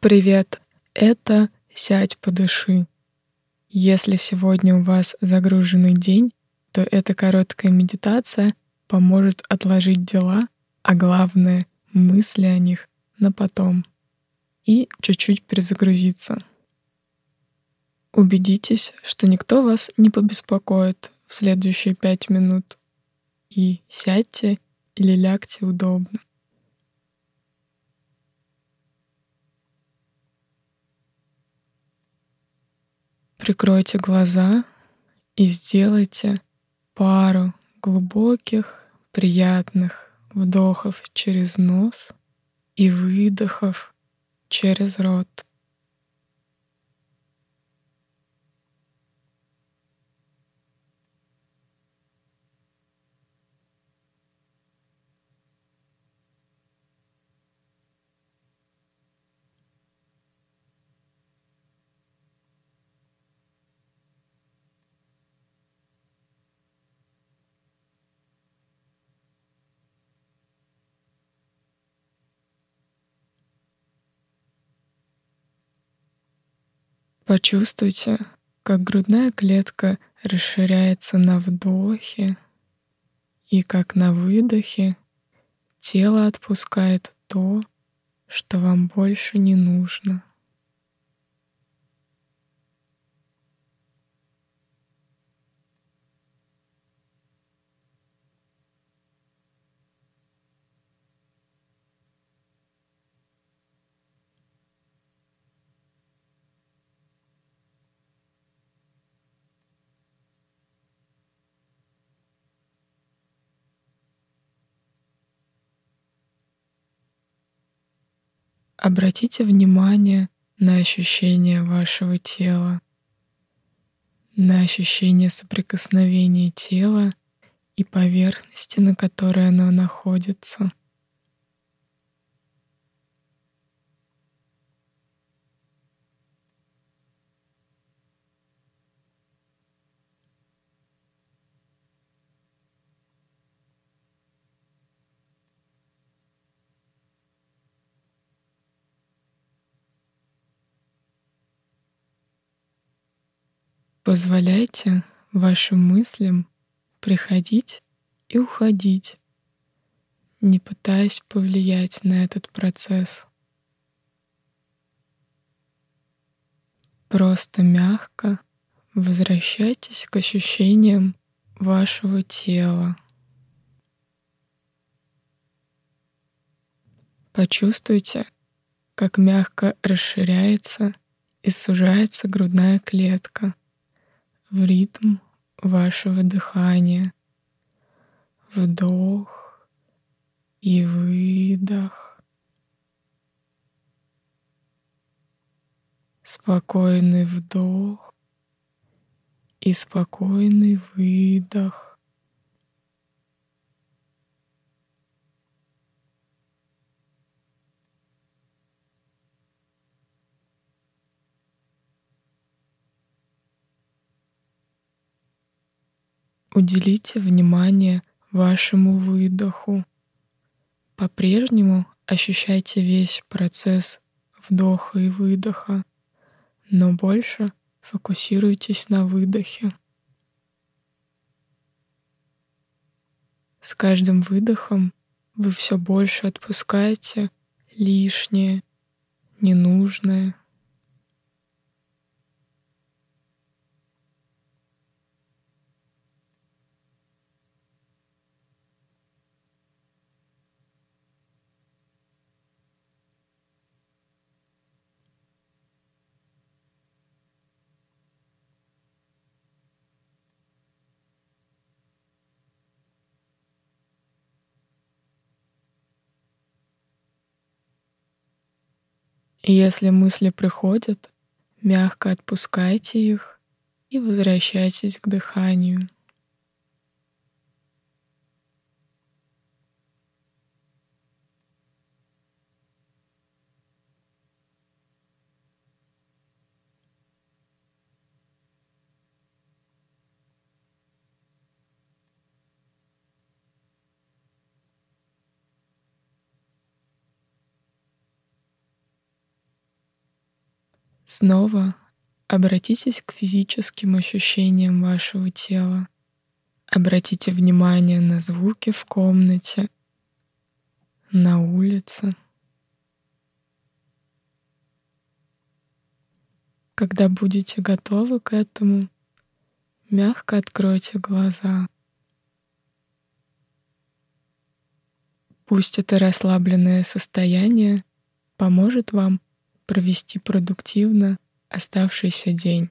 Привет! Это «Сядь, подыши». Если сегодня у вас загруженный день, то эта короткая медитация поможет отложить дела, а главное — мысли о них на потом и чуть-чуть перезагрузиться. Убедитесь, что никто вас не побеспокоит в следующие пять минут. И сядьте или лягте удобно. Прикройте глаза и сделайте пару глубоких, приятных вдохов через нос и выдохов через рот. Почувствуйте, как грудная клетка расширяется на вдохе и как на выдохе тело отпускает то, что вам больше не нужно. Обратите внимание на ощущение вашего тела, на ощущение соприкосновения тела и поверхности, на которой оно находится. Позволяйте вашим мыслям приходить и уходить, не пытаясь повлиять на этот процесс. Просто мягко возвращайтесь к ощущениям вашего тела. Почувствуйте, как мягко расширяется и сужается грудная клетка в ритм вашего дыхания. Вдох и выдох. Спокойный вдох и спокойный выдох. Уделите внимание вашему выдоху. По-прежнему ощущайте весь процесс вдоха и выдоха, но больше фокусируйтесь на выдохе. С каждым выдохом вы все больше отпускаете лишнее, ненужное, И если мысли приходят, мягко отпускайте их и возвращайтесь к дыханию. Снова обратитесь к физическим ощущениям вашего тела. Обратите внимание на звуки в комнате, на улице. Когда будете готовы к этому, мягко откройте глаза. Пусть это расслабленное состояние поможет вам провести продуктивно оставшийся день.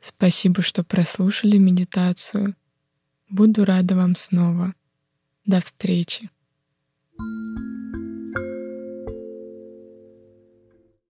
Спасибо, что прослушали медитацию. Буду рада вам снова. До встречи. thank you